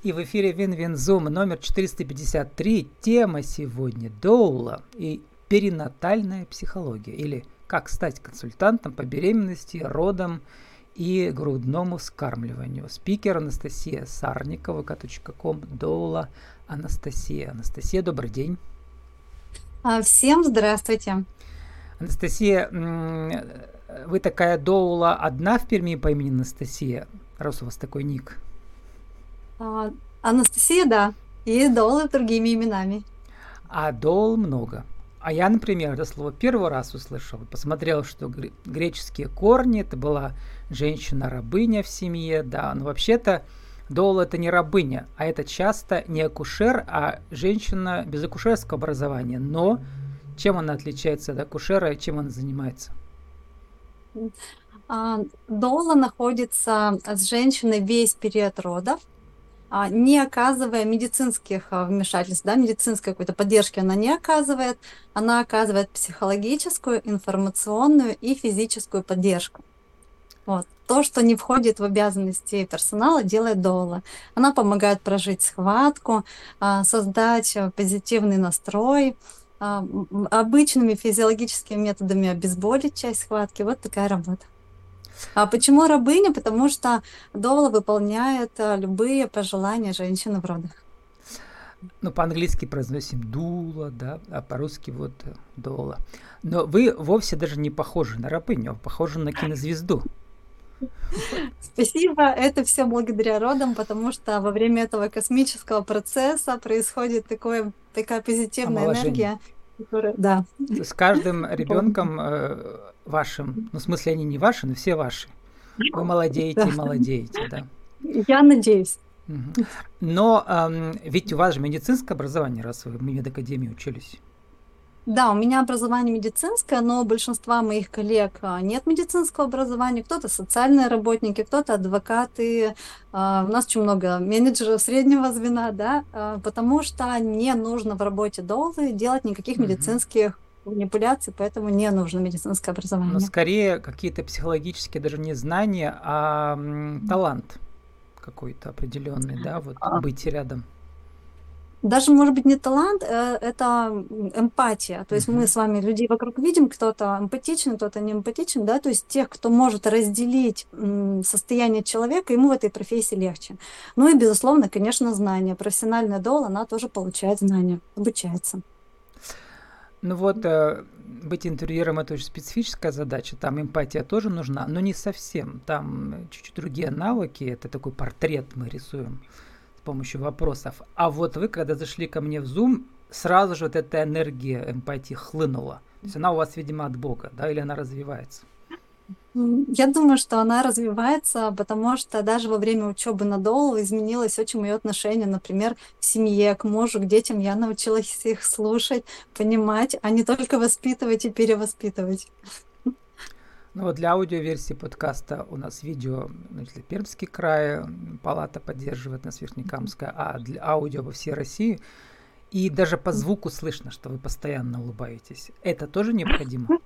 И в эфире Вин-Вин-Зум номер 453. Тема сегодня Доула и перинатальная психология. Или как стать консультантом по беременности, родам и грудному скармливанию. Спикер Анастасия Сарникова, ком Доула Анастасия. Анастасия, добрый день. А, всем здравствуйте. Анастасия, вы такая Доула одна в Перми по имени Анастасия, раз у вас такой ник? А, Анастасия, да. И Дола другими именами. А Дол много. А я, например, это слово первый раз услышал. Посмотрел, что греческие корни, это была женщина-рабыня в семье, да. Но вообще-то Дол это не рабыня, а это часто не акушер, а женщина без акушерского образования. Но чем она отличается от акушера и чем она занимается? А, Дола находится с женщиной весь период родов, не оказывая медицинских а, вмешательств, да, медицинской какой-то поддержки она не оказывает, она оказывает психологическую, информационную и физическую поддержку. Вот. То, что не входит в обязанности персонала, делает Дола. Она помогает прожить схватку, а, создать позитивный настрой, обычными физиологическими методами обезболить часть схватки. Вот такая работа. А почему рабыня? Потому что Дола выполняет а, любые пожелания женщины в родах. Ну, по-английски произносим дула, да, а по-русски вот э, дола. Но вы вовсе даже не похожи на рабыню, а похожи на кинозвезду. Спасибо, это все благодаря родам, потому что во время этого космического процесса происходит такое, такая позитивная энергия, которая, да. С каждым ребенком э, вашим, ну, в смысле, они не ваши, но все ваши. Вы молодеете и молодеете, да. Я надеюсь. Но эм, ведь у вас же медицинское образование, раз вы в медакадемии учились. Да, у меня образование медицинское, но у большинства моих коллег а, нет медицинского образования. Кто-то социальные работники, кто-то адвокаты. А, у нас очень много менеджеров среднего звена, да, а, потому что не нужно в работе долго делать никаких медицинских манипуляций, поэтому не нужно медицинское образование. Но скорее какие-то психологические даже не знания, а талант какой-то определенный, да, вот быть рядом даже, может быть, не талант, э, это эмпатия. То есть мы с вами людей вокруг видим, кто-то эмпатичен, кто-то не эмпатичен, да, то есть тех, кто может разделить состояние человека, ему в этой профессии легче. Ну и, безусловно, конечно, знания. Профессиональная дола, она тоже получает знания, обучается. Ну вот, э, быть интервьюером это очень специфическая задача, там эмпатия тоже нужна, но не совсем. Там чуть-чуть другие навыки, это такой портрет мы рисуем помощью вопросов. А вот вы, когда зашли ко мне в Zoom, сразу же вот эта энергия эмпатии хлынула. То есть она у вас, видимо, от Бога, да, или она развивается? Я думаю, что она развивается, потому что даже во время учебы на Долу изменилось очень мое отношение, например, к семье, к мужу, к детям. Я научилась их слушать, понимать, а не только воспитывать и перевоспитывать. Ну вот для аудиоверсии подкаста у нас видео, значит, Пермский край, палата поддерживает нас Верхнекамская, а для аудио во всей России. И даже по звуку слышно, что вы постоянно улыбаетесь. Это тоже необходимо?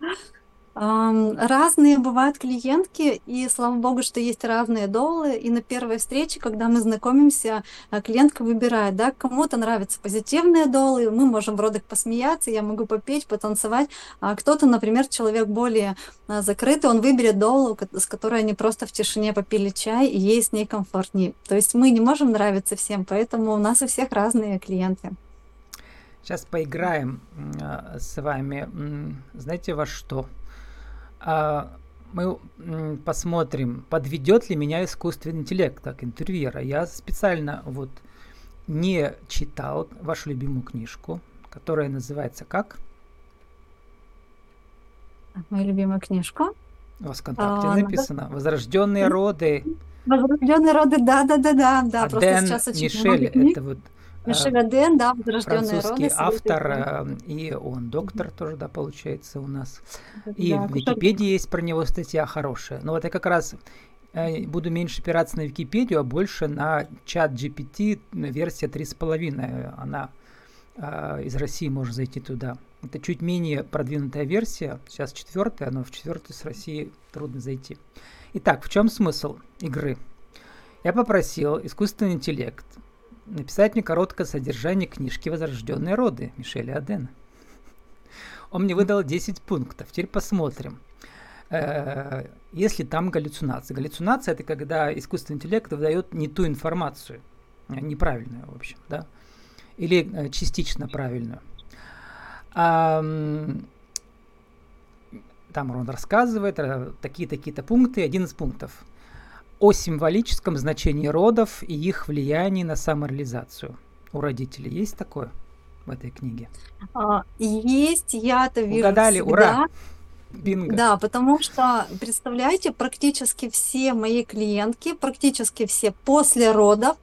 Разные бывают клиентки, и слава богу, что есть разные долы. И на первой встрече, когда мы знакомимся, а, клиентка выбирает, да, кому-то нравятся позитивные долы, мы можем в родах посмеяться, я могу попеть, потанцевать. А кто-то, например, человек более а, закрытый, он выберет долу, с которой они просто в тишине попили чай, и ей с ней комфортнее. То есть мы не можем нравиться всем, поэтому у нас у всех разные клиенты. Сейчас поиграем с вами. Знаете во что? А, мы посмотрим, подведет ли меня искусственный интеллект как интервьюера. Я специально вот не читал вашу любимую книжку, которая называется как? Мою любимую книжку? У вас в ВКонтакте а, написано «Возрожденные роды». «Возрожденные роды», да-да-да-да. да. А Дэн Мишель, это вот Мишель Аден, да, «Возрожденные французский роды». автор, э, и он доктор тоже, да, получается у нас. И да, в Википедии есть про него статья хорошая. Но вот я как раз э, буду меньше опираться на Википедию, а больше на чат GPT версия 3.5. Она э, из России можно зайти туда. Это чуть менее продвинутая версия, сейчас четвертая, но в четвертую с России трудно зайти. Итак, в чем смысл игры? Я попросил искусственный интеллект написать мне короткое содержание книжки «Возрожденные роды» Мишеля Адена. Он мне выдал 10 пунктов. Теперь посмотрим. Э, если там галлюцинация. Галлюцинация – это когда искусственный интеллект выдает не ту информацию, э, неправильную, в общем, да, или э, частично правильную. А, там он рассказывает такие-такие-то пункты. Один из пунктов о символическом значении родов и их влиянии на самореализацию. У родителей есть такое в этой книге? А, есть, я это вижу Угадали, всегда. ура! Бинго. Да, потому что, представляете, практически все мои клиентки, практически все после родов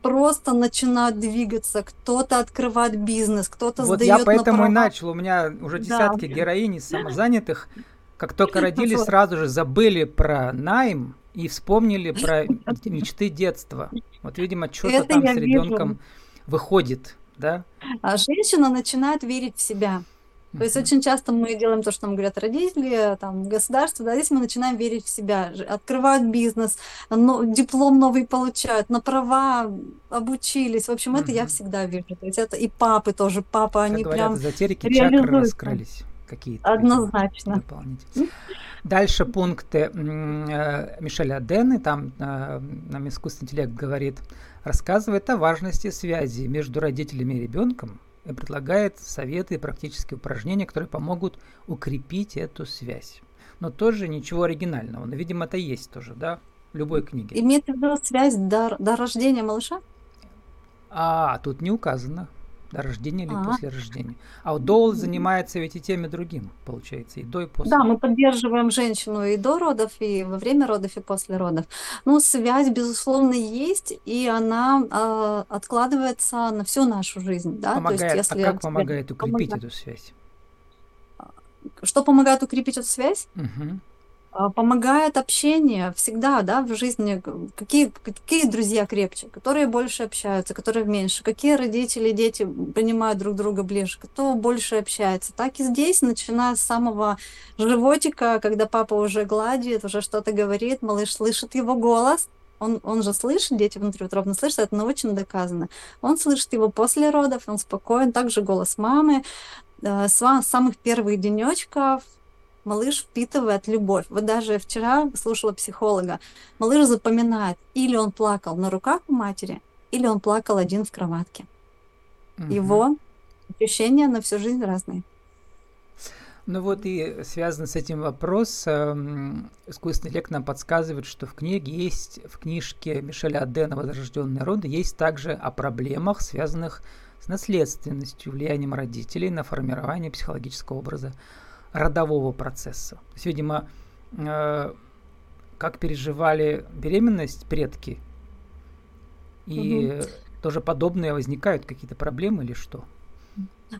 просто начинают двигаться, кто-то открывает бизнес, кто-то вот сдает я поэтому на и начал, у меня уже десятки да. героинь самозанятых, как только родились, сразу же забыли про найм и вспомнили про мечты детства. Вот, видимо, что-то там с ребенком выходит, да? А женщина начинает верить в себя. То есть очень часто мы делаем то, что нам говорят родители, там, государство, да, здесь мы начинаем верить в себя, открывают бизнес, но, диплом новый получают, на права обучились. В общем, это я всегда вижу. То есть это и папы тоже, папа, как они говорят, прям эзотерики чакры раскрылись какие-то. Однозначно. Дальше пункты э, Мишеля Адены, там э, нам искусственный интеллект говорит, рассказывает о важности связи между родителями и ребенком, и предлагает советы и практические упражнения, которые помогут укрепить эту связь. Но тоже ничего оригинального. Но, видимо, это есть тоже, да, в любой книге. Имеет в виду связь до, до рождения малыша? А, тут не указано до рождения или а. после рождения. А вот Доул занимается ведь и тем, и другим, получается, и до, и после. Да, мы поддерживаем женщину и до родов, и во время родов, и после родов. Ну, связь, безусловно, есть, и она э, откладывается на всю нашу жизнь. Да? Помогает, То есть, а если а как помогает укрепить помогает... эту связь? Что помогает укрепить эту связь? Угу. А, помогает общение всегда, да, в жизни. Какие, какие друзья крепче, которые больше общаются, которые меньше, какие родители, дети понимают друг друга ближе, кто больше общается. Так и здесь, начиная с самого животика, когда папа уже гладит, уже что-то говорит, малыш слышит его голос, он, он же слышит, дети внутриутробно слышат, это научно доказано. Он слышит его после родов, он спокоен, также голос мамы. Э, с самых первых денечков малыш впитывает любовь. Вот даже вчера слушала психолога. Малыш запоминает, или он плакал на руках у матери, или он плакал один в кроватке. Угу. Его ощущения на всю жизнь разные. Ну вот и связано с этим вопрос, эм, искусственный интеллект нам подсказывает, что в книге есть, в книжке Мишеля Адена «Возрожденные роды» есть также о проблемах, связанных с наследственностью, влиянием родителей на формирование психологического образа родового процесса. То есть, видимо, э, как переживали беременность предки, и угу. тоже подобные возникают какие-то проблемы или что?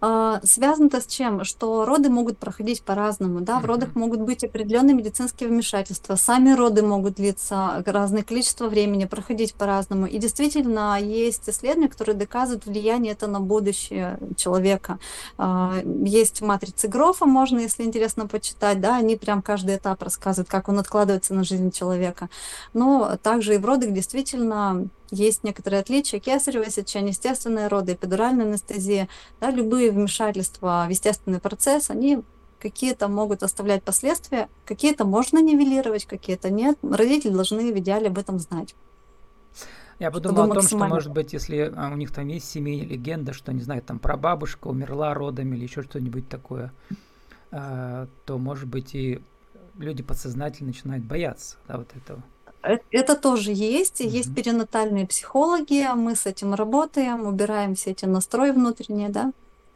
А, связано-то с чем? Что роды могут проходить по-разному, да, в родах могут быть определенные медицинские вмешательства, сами роды могут длиться разное количество времени, проходить по-разному. И действительно есть исследования, которые доказывают влияние это на будущее человека. А, есть матрицы Грофа, можно, если интересно, почитать, да, они прям каждый этап рассказывают, как он откладывается на жизнь человека. Но также и в родах действительно есть некоторые отличия. Кесарево сечение, естественные роды, эпидуральная анестезия, да, любые вмешательства в естественный процесс, они какие-то могут оставлять последствия, какие-то можно нивелировать, какие-то нет. Родители должны в идеале об этом знать. Я подумал о том, что, может быть, если а, у них там есть семейная легенда, что, не знаю, там прабабушка умерла родами или еще что-нибудь такое, а, то, может быть, и люди подсознательно начинают бояться да, вот этого. Э, это тоже есть. Mm-hmm. Есть перинатальные психологи, мы с этим работаем, убираем все эти настрои внутренние, да.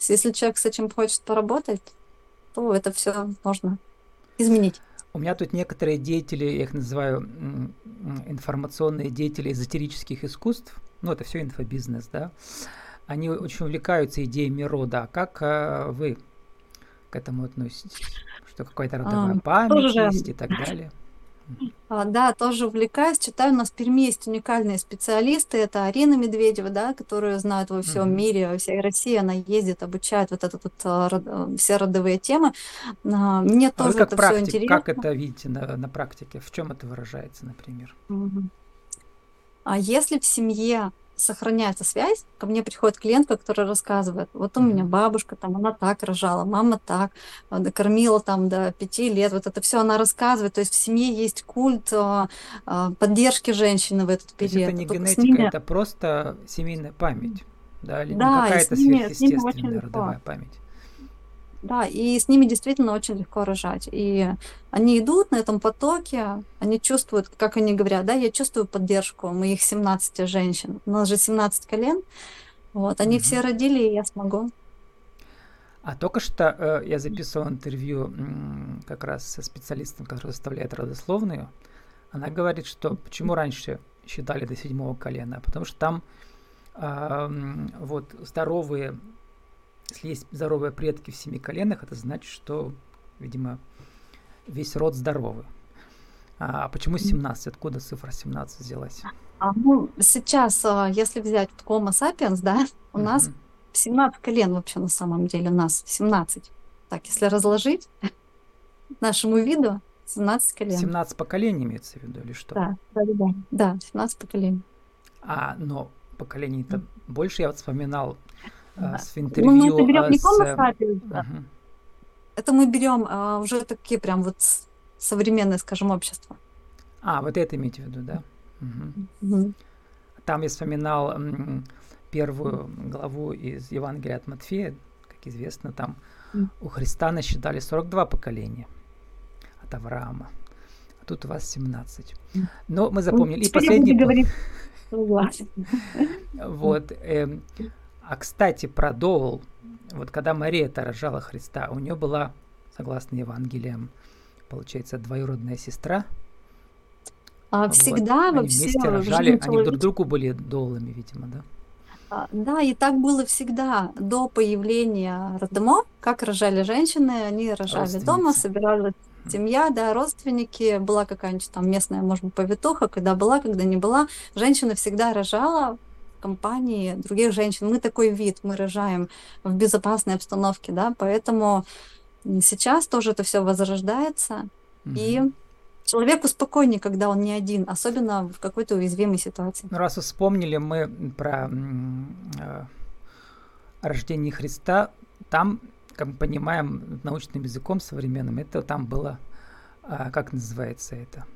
Если человек с этим хочет поработать, то это все можно изменить. У меня тут некоторые деятели, я их называю информационные деятели эзотерических искусств, ну это все инфобизнес, да, они очень увлекаются идеями рода. А как а, вы к этому относитесь? Что какая-то родовая а, память тоже... есть и так далее? А, да, тоже увлекаюсь, читаю. У нас в Перми есть уникальные специалисты. Это Арина Медведева, да, которую знают во всем mm-hmm. мире, во всей России. Она ездит, обучает вот это вот а, а, все родовые темы. Мне а тоже это практик, все интересно. Как это видите на, на практике? В чем это выражается, например? Mm-hmm. А если в семье сохраняется связь, ко мне приходит клиентка, которая рассказывает, вот у меня бабушка, там, она так рожала, мама так, э, кормила там до пяти лет, вот это все она рассказывает, то есть в семье есть культ а, а, поддержки женщины в этот период. То есть это не генетика, ними... это просто семейная память, да, или да, какая-то сверхъестественная родовая память. Да, и с ними действительно очень легко рожать. И они идут на этом потоке, они чувствуют, как они говорят, да, я чувствую поддержку моих 17 женщин. У нас же 17 колен. Вот, они mm-hmm. все родили, и я смогу. А только что э, я записывал интервью м, как раз со специалистом, который составляет родословную. Она говорит, что почему раньше считали до седьмого колена, потому что там э, вот здоровые если есть здоровые предки в семи коленах, это значит, что, видимо, весь род здоровый. А почему 17? Откуда цифра 17 взялась? А, ну, сейчас, а, если взять Homo sapiens, да, у uh-huh. нас 17 колен вообще на самом деле, у нас 17. Так, если разложить нашему виду, 17 колен. 17 поколений имеется в виду или что? Да, да, да, да, 17 поколений. А, но поколений-то больше, я вот вспоминал а, с интервью. Ну, мы это берем не с... угу. Это мы берем а, уже такие прям вот современное, скажем, общество. А, вот это имеете в виду, да? Угу. Угу. Там я вспоминал м, первую главу из Евангелия от Матфея, как известно, там угу. у Христа насчитали 42 поколения от Авраама. А тут у вас 17. Но мы запомнили. Ну, и последний... Говорить... Вот. Э, а кстати, про Доул. Вот когда Мария-то рожала Христа, у нее была, согласно Евангелиям, получается, двоюродная сестра. А, всегда вот. Они вместе рожали, они друг другу были доулами, видимо, да? А, да, и так было всегда до появления роддомов, как рожали женщины, они рожали дома, собирали семья, да, родственники, была какая-нибудь там местная, может быть, повитуха, когда была, когда не была. Женщина всегда рожала компании других женщин. Мы такой вид, мы рожаем в безопасной обстановке, да, поэтому сейчас тоже это все возрождается, mm-hmm. и человеку спокойнее, когда он не один, особенно в какой-то уязвимой ситуации. Ну, раз вспомнили мы про э, рождение Христа, там, как мы понимаем, научным языком современным, это там было, э, как называется это,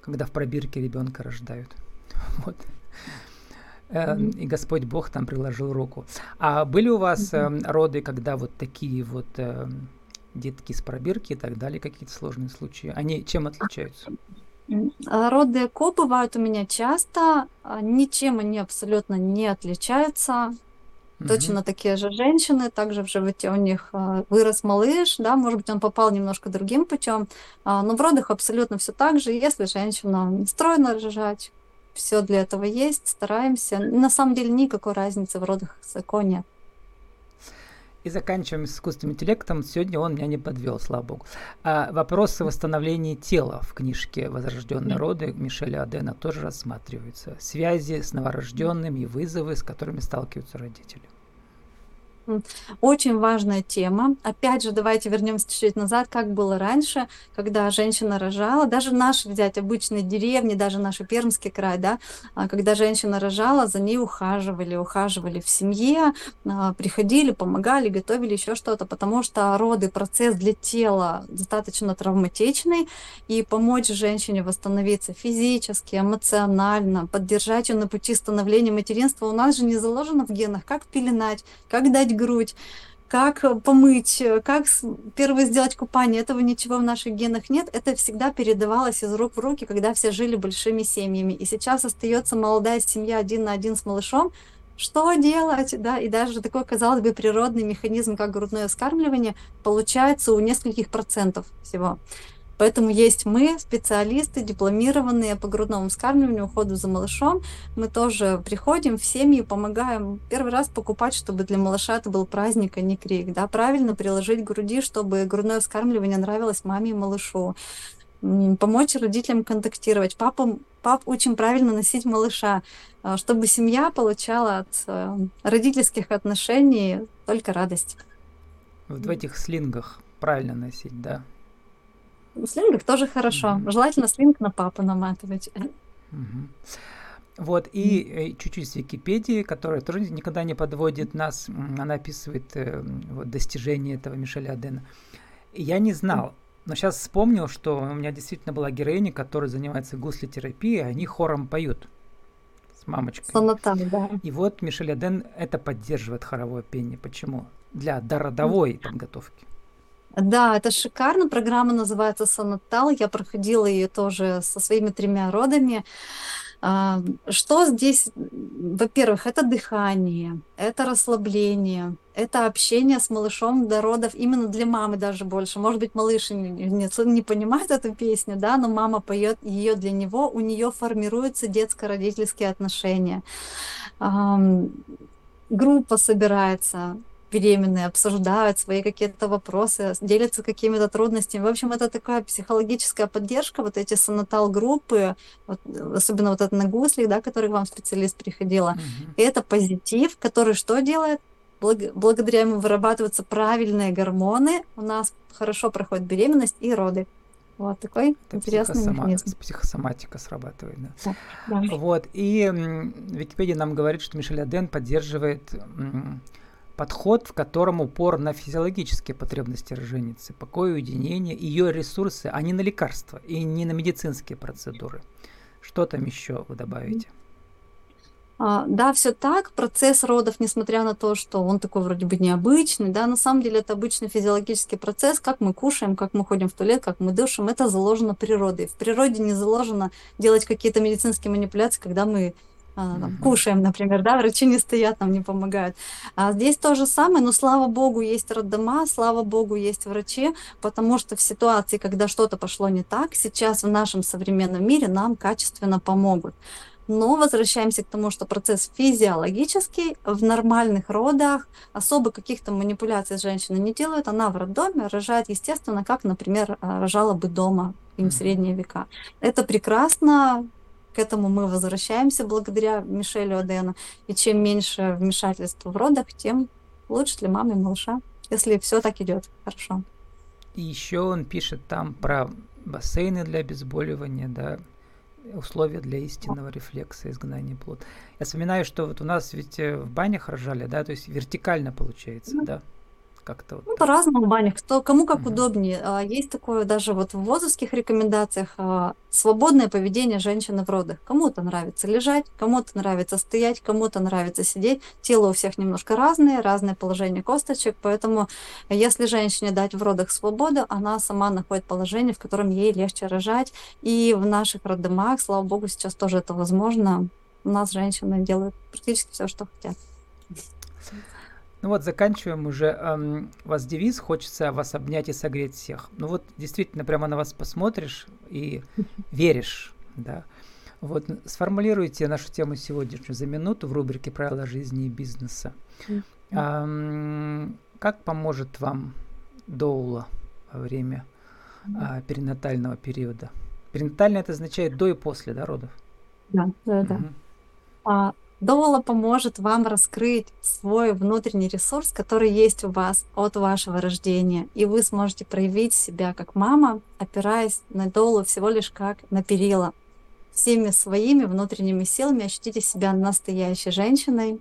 когда в пробирке ребенка рождают. Вот. Эм, и Господь Бог там приложил руку. А были у вас э, роды, когда вот такие вот э, детки с пробирки и так далее, какие-то сложные случаи? Они чем отличаются? А, роды ЭКО бывают у меня часто, а, ничем они абсолютно не отличаются. Угу. Точно такие же женщины, также в животе у них а, вырос малыш, да, может быть, он попал немножко другим путем, но в родах абсолютно все так же. Если женщина настроена рожать, все для этого есть, стараемся. На самом деле никакой разницы в родах ЭКО нет. И заканчиваем с искусственным интеллектом. Сегодня он меня не подвел, слава богу. А вопросы восстановления тела в книжке «Возрожденные роды» Мишеля Адена тоже рассматриваются. Связи с новорожденным и вызовы, с которыми сталкиваются родители. Очень важная тема. Опять же, давайте вернемся чуть-чуть назад, как было раньше, когда женщина рожала, даже наши взять обычные деревни, даже наш Пермский край, да, а, когда женщина рожала, за ней ухаживали, ухаживали в семье, а, приходили, помогали, готовили еще что-то, потому что роды, процесс для тела достаточно травматичный, и помочь женщине восстановиться физически, эмоционально, поддержать ее на пути становления материнства у нас же не заложено в генах, как пеленать, как дать грудь, как помыть, как первое сделать купание. Этого ничего в наших генах нет. Это всегда передавалось из рук в руки, когда все жили большими семьями. И сейчас остается молодая семья один на один с малышом. Что делать? Да, и даже такой, казалось бы, природный механизм, как грудное вскармливание, получается у нескольких процентов всего. Поэтому есть мы, специалисты, дипломированные по грудному вскармливанию, уходу за малышом. Мы тоже приходим в семьи, помогаем первый раз покупать, чтобы для малыша это был праздник, а не крик. Да? Правильно приложить к груди, чтобы грудное вскармливание нравилось маме и малышу помочь родителям контактировать. Папам, пап очень правильно носить малыша, а, чтобы семья получала от э, родительских отношений только радость. Вот в этих слингах правильно носить, да? В слингах тоже хорошо. Mm-hmm. Желательно слинг на папу наматывать. Mm-hmm. Вот, и э, чуть-чуть с Википедии, которая тоже никогда не подводит нас, она описывает э, вот, достижения этого Мишеля Адена. Я не знал, но сейчас вспомнил, что у меня действительно была героиня, которая занимается гуслитерапией, они хором поют с мамочкой. Сонатан, да. И вот Мишель Аден это поддерживает хоровое пение. Почему? Для дородовой подготовки. Да, это шикарно. Программа называется Сонатал. Я проходила ее тоже со своими тремя родами. А, что здесь? Во-первых, это дыхание, это расслабление, это общение с малышом до родов именно для мамы даже больше. Может быть, малыш не, не, не понимает эту песню, да, но мама поет ее для него, у нее формируются детско-родительские отношения. Группа собирается, беременные обсуждают свои какие-то вопросы, делятся какими-то трудностями. В общем, это такая психологическая поддержка, вот эти санатал-группы, вот, особенно вот это на гуслях, да, который к вам специалист приходила. И это позитив, который что делает? Благ- благодаря ему вырабатываются правильные гормоны, у нас хорошо проходит беременность и роды. Вот такой Это интересный психосома... механизм. Психосоматика срабатывает, да. да, да. Вот, и Википедия нам говорит, что Мишель Аден поддерживает подход, в котором упор на физиологические потребности роженицы, покой, уединение, ее ресурсы, а не на лекарства и не на медицинские процедуры. Что там еще вы добавите? А, да, все так. Процесс родов, несмотря на то, что он такой вроде бы необычный, да, на самом деле это обычный физиологический процесс, как мы кушаем, как мы ходим в туалет, как мы дышим, это заложено природой. В природе не заложено делать какие-то медицинские манипуляции, когда мы там, кушаем, например, да, врачи не стоят, нам не помогают. А здесь то же самое, но слава богу есть роддома, слава богу есть врачи, потому что в ситуации, когда что-то пошло не так, сейчас в нашем современном мире нам качественно помогут. Но возвращаемся к тому, что процесс физиологический, в нормальных родах особо каких-то манипуляций женщина не делает, она в роддоме рожает, естественно, как, например, рожала бы дома в средние века. Это прекрасно, к этому мы возвращаемся благодаря Мишелю Адену. И чем меньше вмешательства в родах, тем лучше для мамы и малыша, если все так идет хорошо. И еще он пишет там про бассейны для обезболивания, да, условия для истинного рефлекса изгнания плод. Я вспоминаю, что вот у нас ведь э, в банях рожали, да, то есть вертикально получается, mm-hmm. да как-то вот. Ну, по-разному в банях, кто, кому как угу. удобнее. А, есть такое даже вот в ВОЗовских рекомендациях а, свободное поведение женщины в родах. Кому-то нравится лежать, кому-то нравится стоять, кому-то нравится сидеть. Тело у всех немножко разное, разное положение косточек, поэтому если женщине дать в родах свободу, она сама находит положение, в котором ей легче рожать. И в наших роддомах, слава богу, сейчас тоже это возможно. У нас женщины делают практически все, что хотят. Ну вот, заканчиваем уже. Эм, у вас девиз «Хочется вас обнять и согреть всех». Ну вот, действительно, прямо на вас посмотришь и веришь, да. Вот, сформулируйте нашу тему сегодняшнюю за минуту в рубрике «Правила жизни и бизнеса». Эм, как поможет вам доула во время э, перинатального периода? Перинатально это означает до и после, да, родов? Да, да, да. А, Доула поможет вам раскрыть свой внутренний ресурс, который есть у вас от вашего рождения, и вы сможете проявить себя как мама, опираясь на Доулу всего лишь как на перила. Всеми своими внутренними силами ощутите себя настоящей женщиной,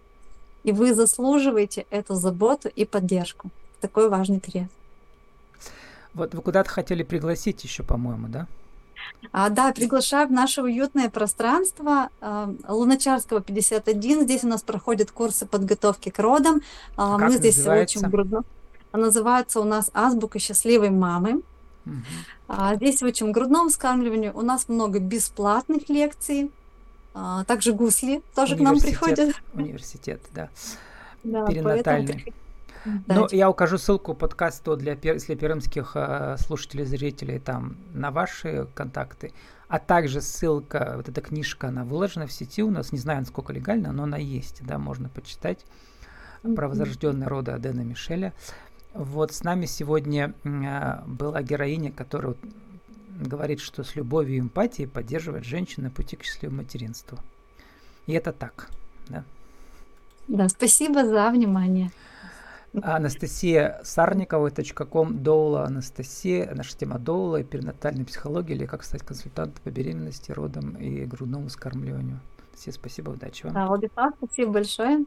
и вы заслуживаете эту заботу и поддержку такой важный период. Вот вы куда-то хотели пригласить еще, по-моему, да? А, да, приглашаю в наше уютное пространство э, Луначарского 51. Здесь у нас проходят курсы подготовки к родам. А, Мы здесь называется? учим грудно. Называется у нас «Азбука счастливой мамы». Угу. А, здесь учим грудному вскармливанию. У нас много бесплатных лекций. А, также гусли тоже к нам приходят. Университет, да. да Перинатальный. Поэтому ну, я укажу ссылку подкасту для, для пермских э, слушателей, зрителей там на ваши контакты. А также ссылка, вот эта книжка, она выложена в сети у нас. Не знаю, насколько легально, но она есть, да, можно почитать. Mm-hmm. Про возрожденные роды Адена Мишеля. Вот с нами сегодня э, была героиня, которая говорит, что с любовью и эмпатией поддерживает женщину на пути к счастливому материнству. И это так, да? Да, спасибо за внимание. Анастасия Сарникова, .ком, Доула Анастасия, наша тема Доула перинатальная психология, или как стать консультантом по беременности, родам и грудному скормлению. Все, спасибо, удачи вам. Да, Владислав, спасибо большое.